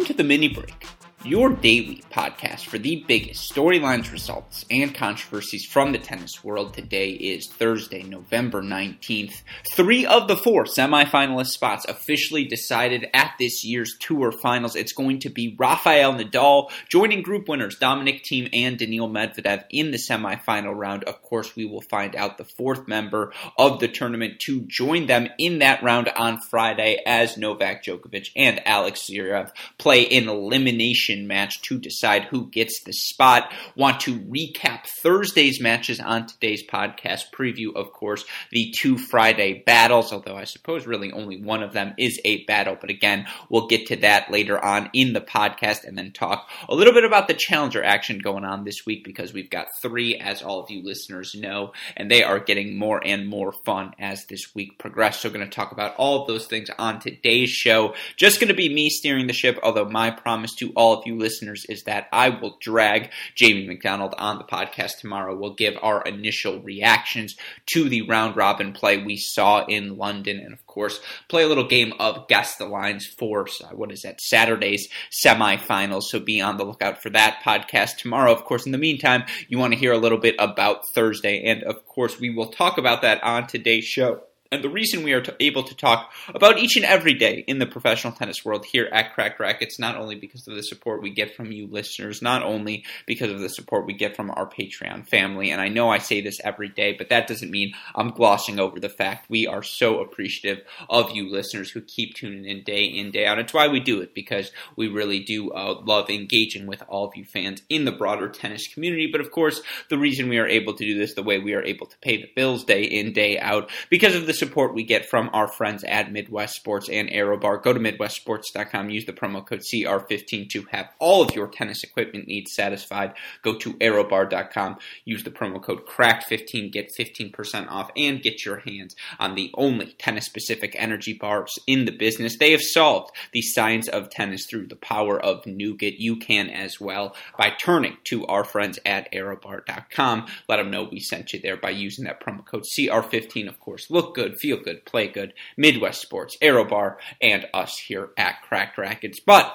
Welcome to the mini break your daily podcast for the biggest storylines, results, and controversies from the tennis world. Today is Thursday, November 19th. Three of the four semifinalist spots officially decided at this year's tour finals. It's going to be Rafael Nadal joining group winners Dominic Thiem and Daniil Medvedev in the semifinal round. Of course, we will find out the fourth member of the tournament to join them in that round on Friday as Novak Djokovic and Alex Zverev play in elimination match to decide who gets the spot. Want to recap Thursday's matches on today's podcast preview, of course, the two Friday battles, although I suppose really only one of them is a battle. But again, we'll get to that later on in the podcast and then talk a little bit about the challenger action going on this week because we've got three, as all of you listeners know, and they are getting more and more fun as this week progresses. So, we're going to talk about all of those things on today's show. Just going to be me steering the ship, although my promise to all of you listeners is that I will drag Jamie McDonald on the podcast tomorrow. We'll give our initial reactions to the round robin play we saw in London, and of course, play a little game of guess the lines for uh, what is that Saturday's semifinals. So be on the lookout for that podcast tomorrow. Of course, in the meantime, you want to hear a little bit about Thursday, and of course, we will talk about that on today's show. And the reason we are t- able to talk about each and every day in the professional tennis world here at Cracked Racquets, not only because of the support we get from you listeners, not only because of the support we get from our Patreon family, and I know I say this every day, but that doesn't mean I'm glossing over the fact we are so appreciative of you listeners who keep tuning in day in, day out. It's why we do it, because we really do uh, love engaging with all of you fans in the broader tennis community. But of course, the reason we are able to do this the way we are able to pay the bills day in, day out, because of the support we get from our friends at Midwest Sports and ArrowBar. Go to MidwestSports.com, use the promo code CR15 to have all of your tennis equipment needs satisfied. Go to ArrowBar.com, use the promo code CRACK15, get 15% off, and get your hands on the only tennis specific energy bars in the business. They have solved the science of tennis through the power of nougat. You can as well by turning to our friends at ArrowBar.com. Let them know we sent you there by using that promo code CR15. Of course, look good good, feel good, play good, Midwest Sports, ArrowBar, and us here at Cracked Racquets. But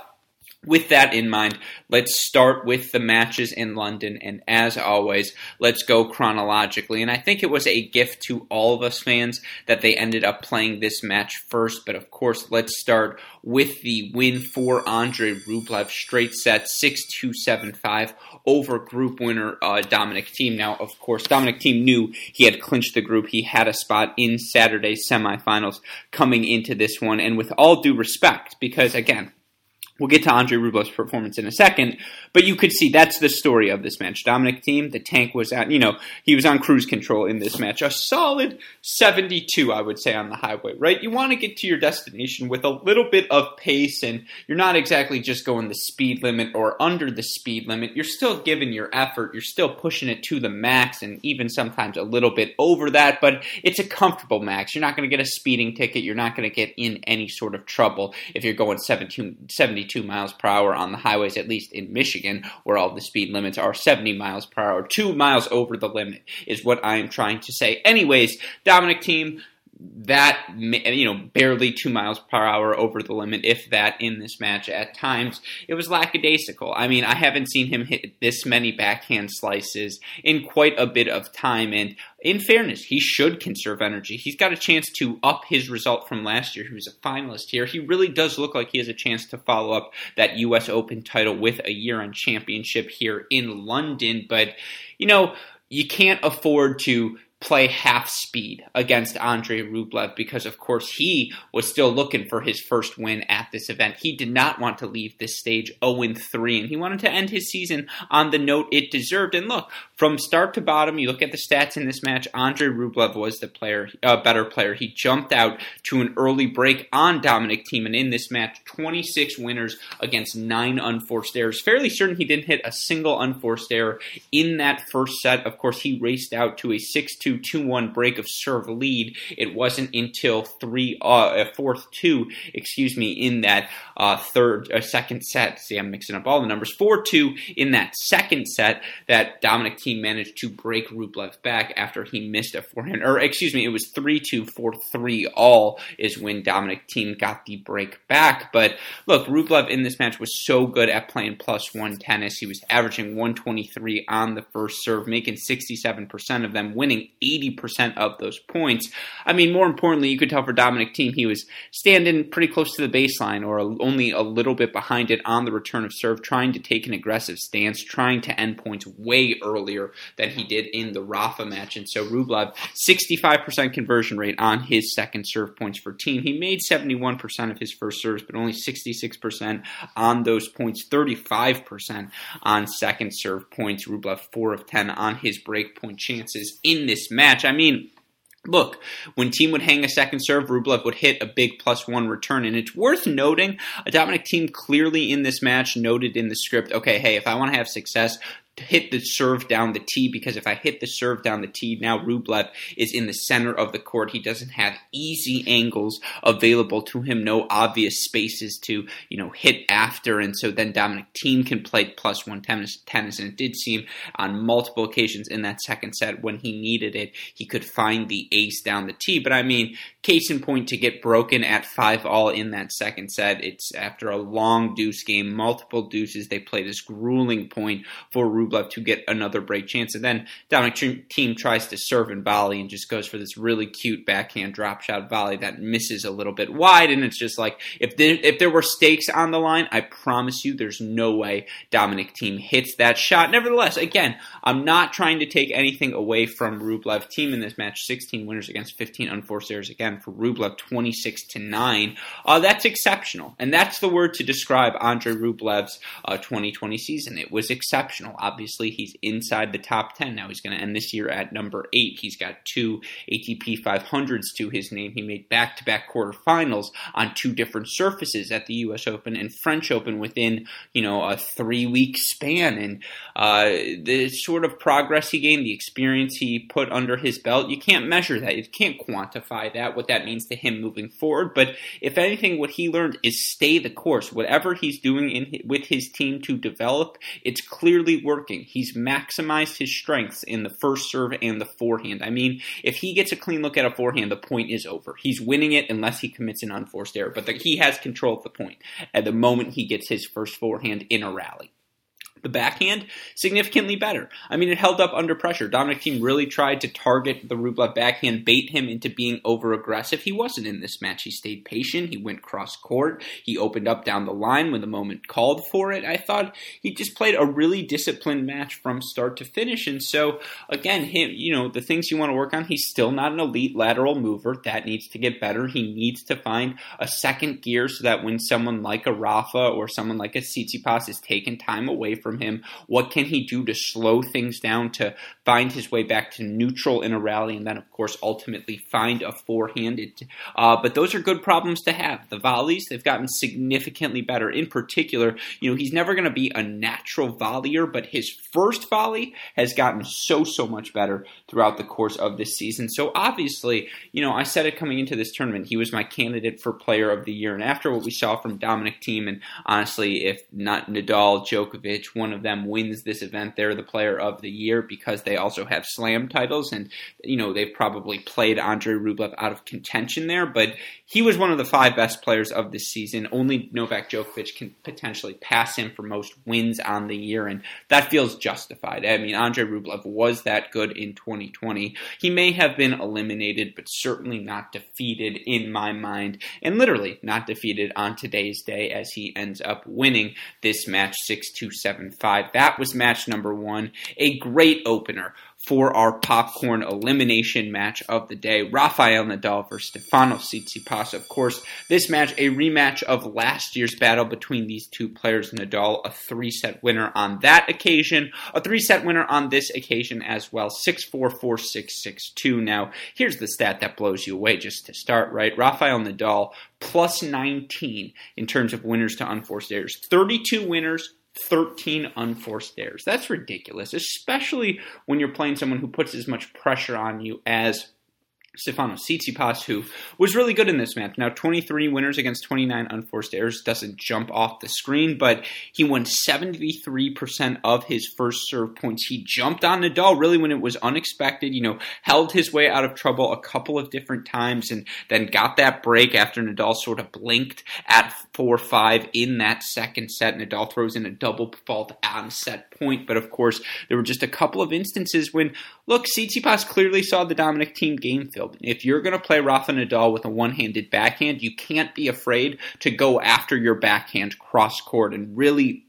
with that in mind, let's start with the matches in London. And as always, let's go chronologically. And I think it was a gift to all of us fans that they ended up playing this match first. But of course, let's start with the win for Andrey Rublev, straight set 6 2 7 5 over group winner uh, Dominic Thiem. Now, of course, Dominic Thiem knew he had clinched the group. He had a spot in Saturday's semifinals coming into this one. And with all due respect, because again, We'll get to Andrey Rublev's performance in a second, but you could see that's the story of this match. Dominic Thiem, the tank was at, you know, he was on cruise control in this match. A solid 72, I would say, on the highway, right? You want to get to your destination with a little bit of pace, and you're not exactly just going the speed limit or under the speed limit. You're still giving your effort, you're still pushing it to the max, and even sometimes a little bit over that, but it's a comfortable max. You're not going to get a speeding ticket, you're not going to get in any sort of trouble if you're going 72, 72 miles per hour on the highways, at least in Michigan, where all the speed limits are 70 miles per hour. Two miles over the limit is what I am trying to say. Anyways, Dominic Thiem that you know barely two miles per hour over the limit if that in this match at times. It was lackadaisical. I mean i haven't seen him hit this many backhand slices in quite a bit of time and in fairness he should conserve energy. He's got a chance to up his result from last year. He was a finalist here. He really does look like he has a chance to follow up that us open title with a year on championship here in london but you know you can't afford to play half speed against Andrey Rublev because, of course, he was still looking for his first win at this event. He did not want to leave this stage 0 3, and he wanted to end his season on the note it deserved. And look, from start to bottom, you look at the stats in this match, Andrey Rublev was the player, uh, better player. He jumped out to an early break on Dominic Thiem, and in this match, 26 winners against 9 unforced errors. Fairly certain he didn't hit a single unforced error in that first set. Of course, he raced out to a 6 2 2 1 break of serve lead. It wasn't until 3 uh, 4th 2, excuse me, in that uh, third, uh, second set. See, I'm mixing up all the numbers. 4 2 in that second set that Dominic Thiem managed to break Rublev back after he missed a forehand. Or, excuse me, it was 3 2 4 3 all is when Dominic Thiem got the break back. But look, Rublev in this match was so good at playing plus one tennis. He was averaging 123 on the first serve, making 67% of them, winning 80% of those points. I mean, more importantly, you could tell for Dominic Thiem, he was standing pretty close to the baseline or only a little bit behind it on the return of serve, trying to take an aggressive stance, trying to end points way earlier than he did in the Rafa match. And so Rublev, 65% conversion rate on his second serve points for Thiem. He made 71% of his first serves, but only 66% on those points, 35% on second serve points. Rublev, 4 of 10 on his break point chances in this match. I mean, Look, when Thiem would hang a second serve, Rublev would hit a big plus one return. And it's worth noting, a Dominic Thiem clearly in this match noted in the script, okay, hey, if I want to have success, hit the serve down the tee because if I hit the serve down the tee, now Rublev is in the center of the court. He doesn't have easy angles available to him, no obvious spaces to, you know, hit after. And so then Dominic Thiem can play plus one tennis, tennis. And it did seem on multiple occasions in that second set when he needed it, he could find the ace down the tee. But I mean, case in point to get broken at five all in that second set. It's after a long deuce game, multiple deuces. They play this grueling point for Rublev Rublev to get another break chance. And then Dominic Thiem tries to serve and volley and just goes for this really cute backhand drop shot volley that misses a little bit wide. And it's just like if there, if there were stakes on the line, I promise you, there's no way Dominic Thiem hits that shot. Nevertheless, again, I'm not trying to take anything away from Rublev. Thiem in this match, 16 winners against 15 unforced errors. Again, for Rublev, 26 to nine. Uh, that's exceptional, and that's the word to describe Andrey Rublev's uh, 2020 season. It was exceptional. Obviously, he's inside the top 10 now. He's going to end this year at number eight. He's got two ATP 500s to his name. He made back-to-back quarterfinals on two different surfaces at the U.S. Open and French Open within you know a three-week span. And uh, the sort of progress he gained, the experience he put under his belt, you can't measure that. You can't quantify that. What that means to him moving forward. But if anything, what he learned is stay the course. Whatever he's doing in, with his team to develop, it's clearly working working. He's maximized his strengths in the first serve and the forehand. I mean, if he gets a clean look at a forehand, the point is over. He's winning it unless he commits an unforced error, but the, he has control of the point at the moment he gets his first forehand in a rally. The backhand, significantly better. I mean, it held up under pressure. Dominic Thiem really tried to target the Rublev backhand, bait him into being over aggressive. He wasn't in this match. He stayed patient. He went cross court. He opened up down the line when the moment called for it. I thought he just played a really disciplined match from start to finish. And so, again, him, you know, the things you want to work on, he's still not an elite lateral mover. That needs to get better. He needs to find a second gear so that when someone like a Rafa or someone like a Tsitsipas is taking time away from from him? What can he do to slow things down to find his way back to neutral in a rally and then, of course, ultimately find a four-handed? Uh, but those are good problems to have. The volleys, they've gotten significantly better. In particular, you know, he's never going to be a natural volleyer, but his first volley has gotten so, so much better throughout the course of this season. So obviously, you know, I said it coming into this tournament, he was my candidate for player of the year. And after what we saw from Dominic Thiem, and honestly, if not Nadal, Djokovic, one of them wins this event, they're the player of the year because they also have slam titles. And, you know, they've probably played Andrey Rublev out of contention there, but he was one of the five best players of this season. Only Novak Djokovic can potentially pass him for most wins on the year, and that feels justified. I mean, Andrey Rublev was that good in 2020. He may have been eliminated, but certainly not defeated in my mind, and literally not defeated on today's day as he ends up winning this match 6 2 7 7 5. That was match number one. A great opener for our popcorn elimination match of the day. Rafael Nadal versus Stefano Tsitsipas. Of course, this match, a rematch of last year's battle between these two players. Nadal, a three set winner on that occasion, a three set winner on this occasion as well. 6 4 4 6 6 2. Now, here's the stat that blows you away just to start, right? Rafael Nadal plus 19 in terms of winners to unforced errors. 32 winners, 13 unforced errors. That's ridiculous, especially when you're playing someone who puts as much pressure on you as Stefano Tsitsipas, who was really good in this match. Now, 23 winners against 29 unforced errors doesn't jump off the screen, but he won 73% of his first serve points. He jumped on Nadal really when it was unexpected, you know, held his way out of trouble a couple of different times and then got that break after Nadal sort of blinked at 4 5 in that second set. Nadal throws in a double fault on set point, but of course, there were just a couple of instances when, look, Tsitsipas clearly saw the Dominic Thiem game film field. If you're going to play Rafa Nadal with a one-handed backhand, you can't be afraid to go after your backhand cross court and really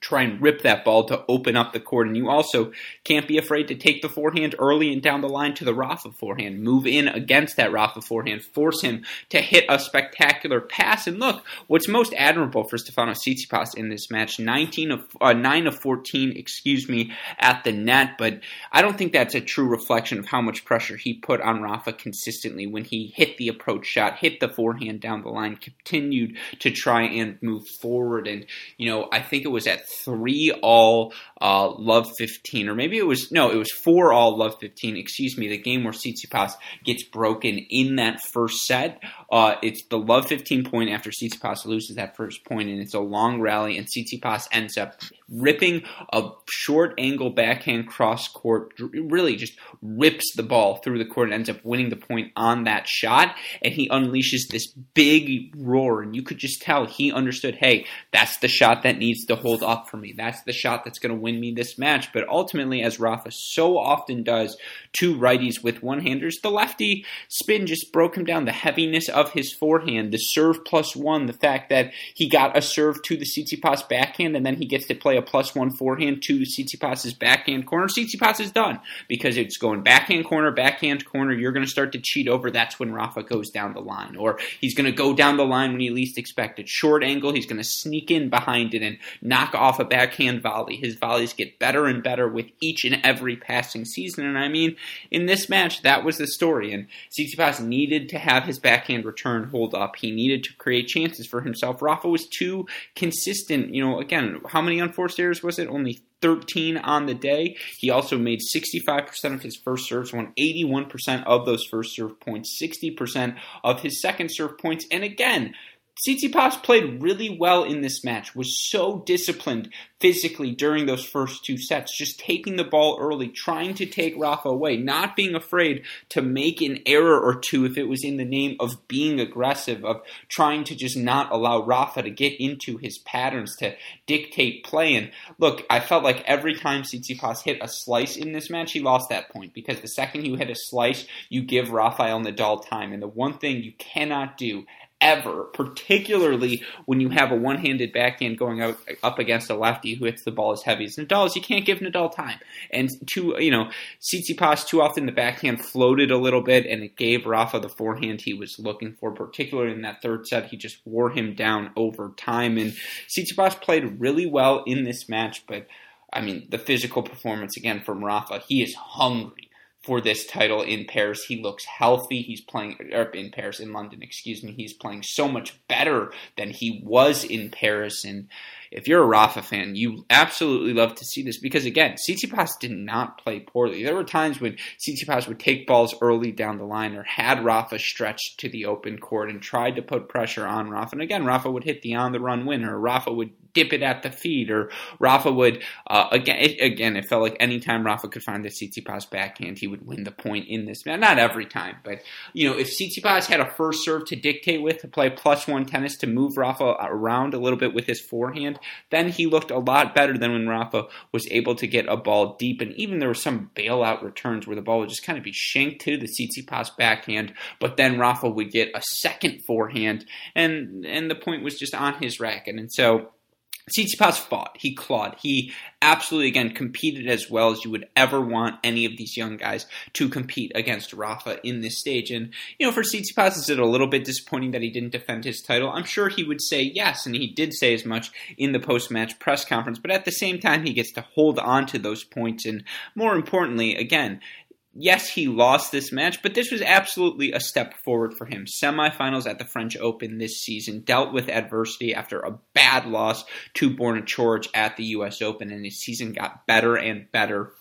try and rip that ball to open up the court. And you also can't be afraid to take the forehand early and down the line to the Rafa forehand. Move in against that Rafa forehand. Force him to hit a spectacular pass. And look, what's most admirable for Stefano Tsitsipas in this match, 19 of, uh, 9 of 14, excuse me, at the net. But I don't think that's a true reflection of how much pressure he put on Rafa consistently when he hit the approach shot, hit the forehand down the line, continued to try and move forward. And, you know, I think it was at three all uh, love 15, or maybe it was, no, it was four all love 15, excuse me, the game where Tsitsipas gets broken in that first set. Uh, it's the love 15 point after Tsitsipas loses that first point, and it's a long rally, and Tsitsipas ends up ripping a short angle backhand cross court, really just rips the ball through the court and ends up winning the point on that shot. And he unleashes this big roar, and you could just tell he understood hey, that's the shot that needs to hold up for me. That's the shot that's going to win me this match. But ultimately, as Rafa so often does to righties with one handers, the lefty spin just broke him down. The heaviness of his forehand, the serve plus one, the fact that he got a serve to the Tsitsipas backhand and then he gets to play a plus one forehand to Tsitsipas's backhand corner. Tsitsipas is done because it's going backhand corner, backhand corner. You're going to start to cheat over. That's when Rafa goes down the line. Or he's going to go down the line when you least expect it. Short angle, he's going to sneak in behind it and knock off a backhand volley. His volleys get better and better with each and every passing season. And I mean, in this match, that was the story. And Tsitsipas needed to have his backhand return hold up. He needed to create chances for himself. Rafa was too consistent. You know, again, how many unforced errors was it? Only 13 on the day. He also made 65% of his first serves, won 81% of those first serve points, 60% of his second serve points. And again, Tsitsipas played really well in this match, was so disciplined physically during those first two sets, just taking the ball early, trying to take Rafa away, not being afraid to make an error or two if it was in the name of being aggressive, of trying to just not allow Rafa to get into his patterns, to dictate play. And look, I felt like every time Tsitsipas hit a slice in this match, he lost that point because the second you hit a slice, you give Rafael Nadal time. And the one thing you cannot do ever, particularly when you have a one-handed backhand going out up against a lefty who hits the ball as heavy as Nadal, is you can't give Nadal time. And too, you know, Tsitsipas too often the backhand floated a little bit, and it gave Rafa the forehand he was looking for. Particularly in that third set, he just wore him down over time. And Tsitsipas played really well in this match, but I mean, the physical performance again from Rafa, he is hungry for this title in Paris. He looks healthy. He's playing in Paris, in London, excuse me. He's playing so much better than he was in Paris. And if you're a Rafa fan, you absolutely love to see this because again, Tsitsipas did not play poorly. There were times when Tsitsipas would take balls early down the line or had Rafa stretched to the open court and tried to put pressure on Rafa. And again, Rafa would hit the on the run winner. Rafa would dip it at the feet, or Rafa would uh, again. It, again, it felt like anytime Rafa could find the Tsitsipas backhand, he would win the point in this match. Not every time, but you know, if Tsitsipas had a first serve to dictate with to play plus one tennis to move Rafa around a little bit with his forehand, then he looked a lot better than when Rafa was able to get a ball deep. And even there were some bailout returns where the ball would just kind of be shanked to the Tsitsipas backhand, but then Rafa would get a second forehand, and and the point was just on his racket. And so Tsitsipas fought. He clawed. He absolutely, again, competed as well as you would ever want any of these young guys to compete against Rafa in this stage. And, you know, for Tsitsipas, is it a little bit disappointing that he didn't defend his title? I'm sure he would say yes, and he did say as much in the post-match press conference. But at the same time, he gets to hold on to those points. And more importantly, again, yes, he lost this match, but this was absolutely a step forward for him. Semifinals at the French Open this season, dealt with adversity after a bad loss to Borna Coric at the U.S. Open, and his season got better and better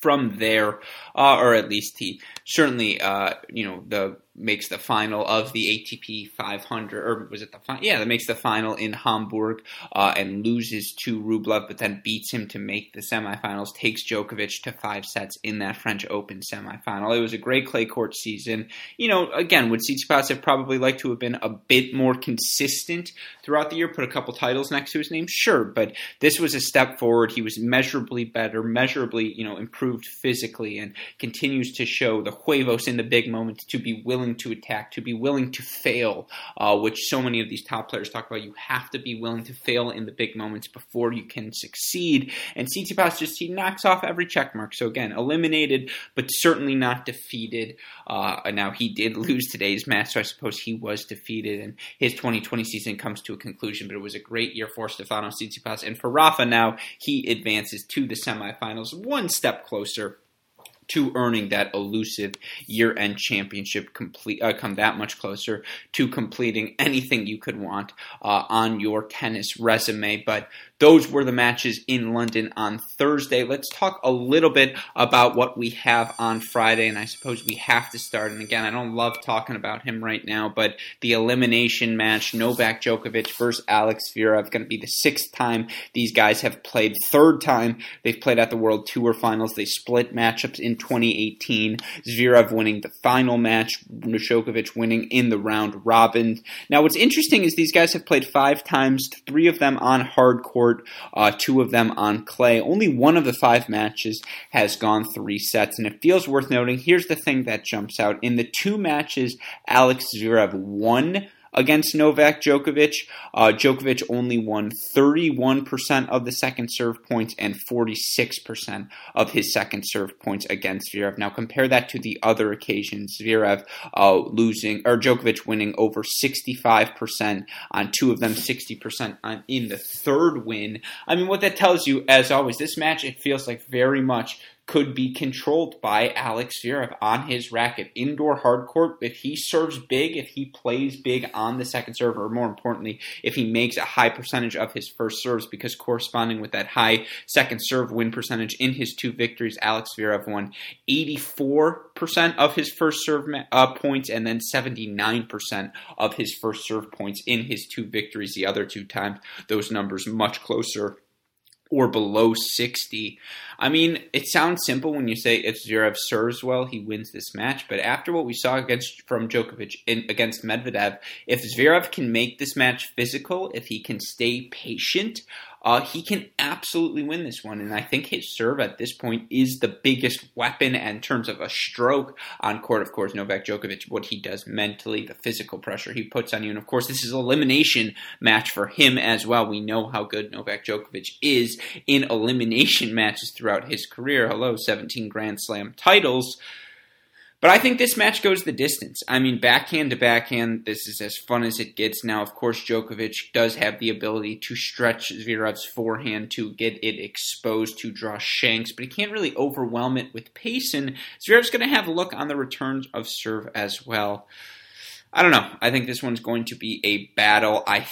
from there, uh, or at least he certainly, uh, you know, the makes the final of the ATP 500, or was it the final? Yeah, that makes the final in Hamburg uh, and loses to Rublev, but then beats him to make the semifinals, takes Djokovic to five sets in that French Open semifinal. It was a great clay court season. You know, again, would Tsitsipas have probably liked to have been a bit more consistent throughout the year, put a couple titles next to his name? Sure, but this was a step forward. He was measurably better, measurably, you know, improved physically, and continues to show the huevos in the big moments to be willing willing to attack, to be willing to fail, uh, which so many of these top players talk about. You have to be willing to fail in the big moments before you can succeed. And Tsitsipas just he knocks off every check mark. So again, eliminated, but certainly not defeated. Uh, now he did lose today's match, so I suppose he was defeated, and his 2020 season comes to a conclusion. But it was a great year for Stefano Tsitsipas, and for Rafa now he advances to the semifinals, one step closer to earning that elusive year-end championship complete uh, come that much closer to completing anything you could want uh, on your tennis resume. But those were the matches in London on Thursday. Let's talk a little bit about what we have on Friday, and I suppose we have to start. And again, I don't love talking about him right now, but the elimination match, Novak Djokovic versus Alex Zverev, going to be the sixth time these guys have played. Third time they've played at the World Tour Finals. They split matchups in 2018. Zverev winning the final match, Djokovic winning in the round robin. Now, what's interesting is these guys have played five times, three of them on hard court uh, two of them on clay. Only one of the five matches has gone three sets, and it feels worth noting. Here's the thing that jumps out. In the two matches Alex Zverev won against Novak Djokovic. Uh, Djokovic only won 31% of the second serve points and 46% of his second serve points against Zverev. Now compare that to the other occasions. Zverev uh, losing, or Djokovic winning over 65% on two of them, 60% on, in the third win. I mean, what that tells you, as always, this match, it feels like very much could be controlled by Alex Zverev on his racket. Indoor hard court, if he serves big, if he plays big on the second serve, or more importantly, if he makes a high percentage of his first serves, because corresponding with that high second serve win percentage in his two victories, Alex Zverev won 84% of his first serve uh, points and then 79% of his first serve points in his two victories the other two times. Those numbers much closer or below 60. I mean, it sounds simple when you say if Zverev serves well, he wins this match. But after what we saw against from Djokovic in, against Medvedev, if Zverev can make this match physical, if he can stay patient, uh, he can absolutely win this one. And I think his serve at this point is the biggest weapon in terms of a stroke on court. Of course, Novak Djokovic, what he does mentally, the physical pressure he puts on you. And of course, this is an elimination match for him as well. We know how good Novak Djokovic is in elimination matches throughout his career. Hello, 17 Grand Slam titles. But I think this match goes the distance. I mean, backhand to backhand, this is as fun as it gets. Now, of course, Djokovic does have the ability to stretch Zverev's forehand to get it exposed to draw shanks, but he can't really overwhelm it with pace, and Zverev's going to have a look on the returns of serve as well. I don't know. I think this one's going to be a battle. I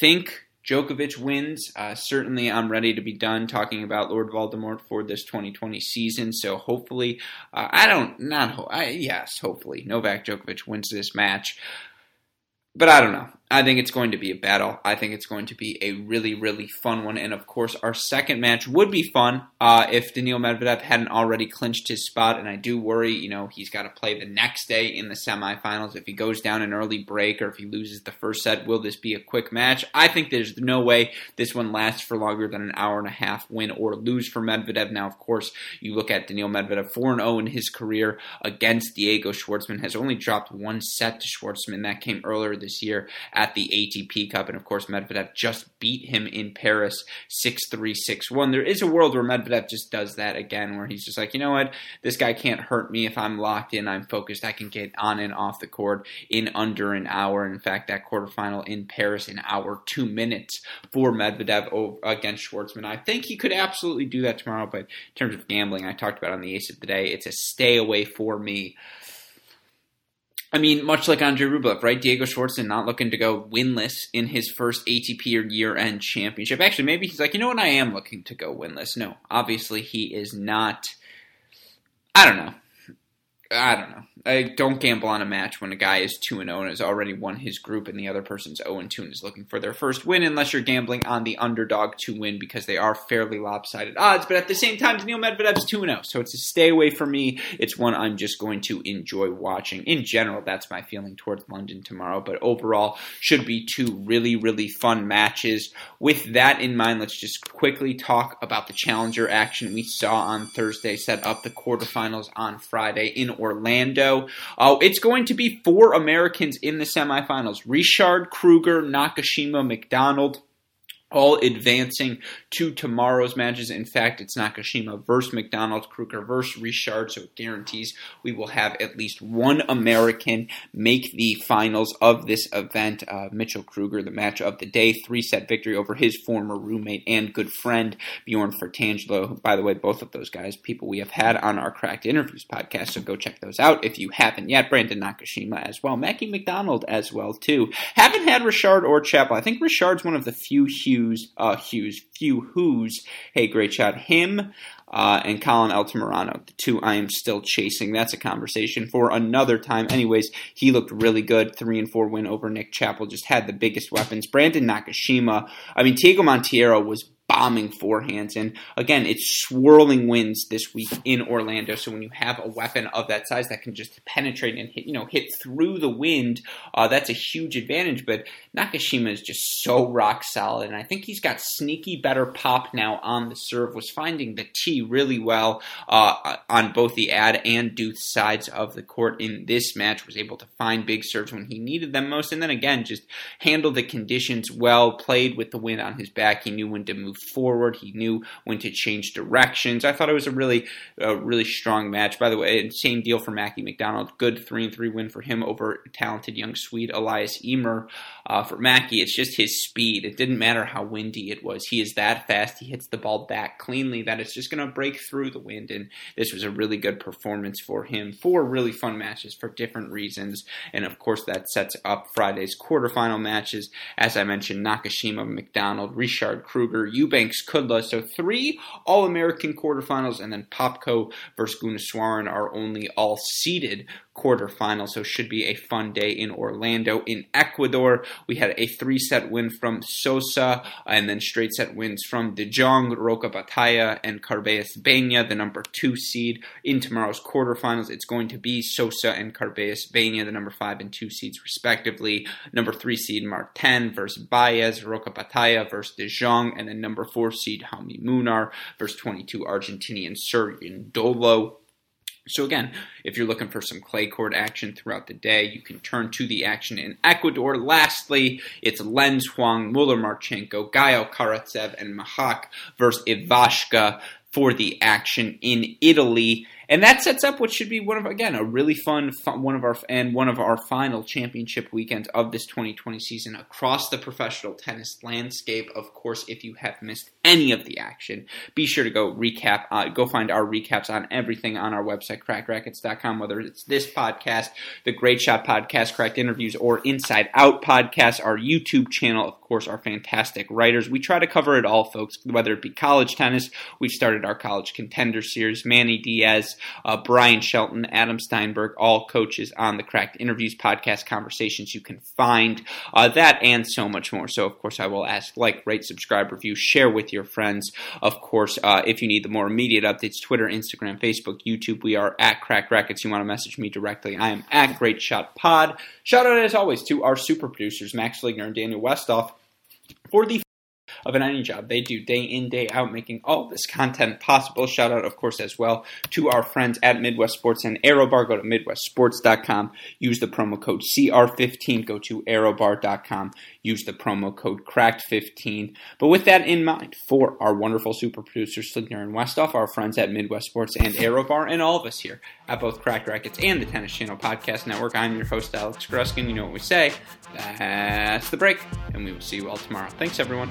think Djokovic wins. Uh, certainly, I'm ready to be done talking about Lord Voldemort for this 2020 season. So hopefully, uh, I don't not ho- I, yes, hopefully Novak Djokovic wins this match. But I don't know. I think it's going to be a battle. I think it's going to be a really, really fun one. And of course, our second match would be fun uh, if Daniil Medvedev hadn't already clinched his spot. And I do worry, you know, he's got to play the next day in the semifinals. If he goes down an early break or if he loses the first set, will this be a quick match? I think there's no way this one lasts for longer than an hour and a half, win or lose for Medvedev. Now, of course, you look at Daniil Medvedev 4 0 in his career against Diego Schwartzman, has only dropped one set to Schwartzman. That came earlier this year at the ATP Cup. And of course, Medvedev just beat him in Paris 6 3 6 1. There is a world where Medvedev just does that again, where he's just like, you know what, this guy can't hurt me if I'm locked in, I'm focused, I can get on and off the court in under an hour. In fact, that quarterfinal in Paris, an hour, two minutes for Medvedev against Schwartzman. I think he could absolutely do that tomorrow, but in terms of gambling, I talked about on the Ace of the Day, it's a stay away for me. I mean, much like Andrey Rublev, right? Diego Schwartzman not looking to go winless in his first ATP or year-end championship. Actually, maybe he's like, you know what? I am looking to go winless. No, obviously he is not. I don't know. I don't know. I don't gamble on a match when a guy is 2 0 and has already won his group and the other person's 0 2 and is looking for their first win, unless you're gambling on the underdog to win because they are fairly lopsided odds. But at the same time, Daniil Medvedev's 2 0, so it's a stay away for me. It's one I'm just going to enjoy watching. In general, that's my feeling towards London tomorrow, but overall, should be two really, really fun matches. With that in mind, let's just quickly talk about the challenger action we saw on Thursday, set up the quarterfinals on Friday in Orlando. Uh, it's going to be four Americans in the semifinals Ritschard, Krueger, Nakashima, McDonald all advancing to tomorrow's matches. In fact, it's Nakashima versus McDonald, Krueger versus Ritschard, so it guarantees we will have at least one American make the finals of this event. Uh, Mitchell Krueger, the match of the day, three set victory over his former roommate and good friend Bjorn Fratangelo. By the way, both of those guys, people we have had on our Cracked Interviews podcast, so go check those out if you haven't yet. Brandon Nakashima as well, Mackie McDonald as well too. Haven't had Ritschard or Chappell. I think Ritschard's one of the few huge Hughes, uh, Hughes, few who's. Hey, great shot. Him uh, and Colin Altamirano, the two I am still chasing. That's a conversation for another time. Anyways, he looked really good. Three and four win over Nick Chappell. Just had the biggest weapons. Brandon Nakashima. I mean, Thiago Monteiro was bombing forehands. And again, it's swirling winds this week in Orlando. So when you have a weapon of that size that can just penetrate and hit, you know, hit through the wind, uh, that's a huge advantage. But Nakashima is just so rock solid, and I think he's got sneaky better pop now on the serve. Was finding the tee really well uh, on both the ad and Deuce sides of the court in this match. Was able to find big serves when he needed them most, and then again just handled the conditions well. Played with the wind on his back. He knew when to move forward. He knew when to change directions. I thought it was a really, uh, really strong match. By the way, same deal for Mackie McDonald. Good three and three win for him over talented young Swede Elias Ymer. Uh, for Mackie, it's just his speed. It didn't matter how windy it was. He is that fast. He hits the ball back cleanly that it's just going to break through the wind. And this was a really good performance for him. Four really fun matches for different reasons. And of course, that sets up Friday's quarterfinal matches. As I mentioned, Nakashima, McDonald, Ritschard Krueger, Eubanks, Kudla. So three All American quarterfinals, and then Popko versus Gunneswaran are only all seeded quarterfinal, so should be a fun day in Orlando. In Ecuador, we had a three set win from Sosa, and then straight set wins from De Jong, Roca Batalla, and Carballes Baena, the number two seed. In tomorrow's quarterfinals, it's going to be Sosa and Carballes Baena, the number five and two seeds, respectively. Number three seed Martin versus Baez, Roca Batalla versus De Jong, and then number four seed Jaume Munar versus 22 Argentinian Cerundolo. So again, if you're looking for some clay court action throughout the day, you can turn to the action in Ecuador. Lastly, it's Lens Huang, Muller Marchenko, Gaio Karatsev, and Machac versus Ivashka for the action in Italy. And that sets up what should be one of again a really fun, fun, one of our and one of our final championship weekends of this 2020 season across the professional tennis landscape. Of course, if you have missed any of the action, be sure to go recap, uh, go find our recaps on everything on our website crackedracquets.com. Whether it's this podcast, the Great Shot podcast, Cracked Interviews, or Inside Out podcast, our YouTube channel, of course, our fantastic writers. We try to cover it all, folks. Whether it be college tennis, we've started our college contender series. Manny Diaz uh, Bryan Shelton, Adam Steinberg, all coaches on the Cracked Interviews podcast conversations. You can find uh, that and so much more. So, of course, I will ask like, rate, subscribe, review, share with your friends. Of course, uh, if you need the more immediate updates, Twitter, Instagram, Facebook, YouTube, we are at Cracked Racquets. You want to message me directly, I am at Great Shot Pod. Shout out as always to our super producers, Max Ligner and Daniel Westoff, for the of an any job they do day in, day out, making all this content possible. Shout out, of course, as well to our friends at Midwest Sports and ArrowBar. Go to MidwestSports.com. Use the promo code CR15. Go to ArrowBar.com. Use the promo code CRACKED15. But with that in mind, for our wonderful super producers, Slidner and Westoff, our friends at Midwest Sports and ArrowBar, and all of us here at both Cracked Racquets and the Tennis Channel Podcast Network, I'm your host, Alex Gruskin. You know what we say. That's the break, and we will see you all tomorrow. Thanks, everyone.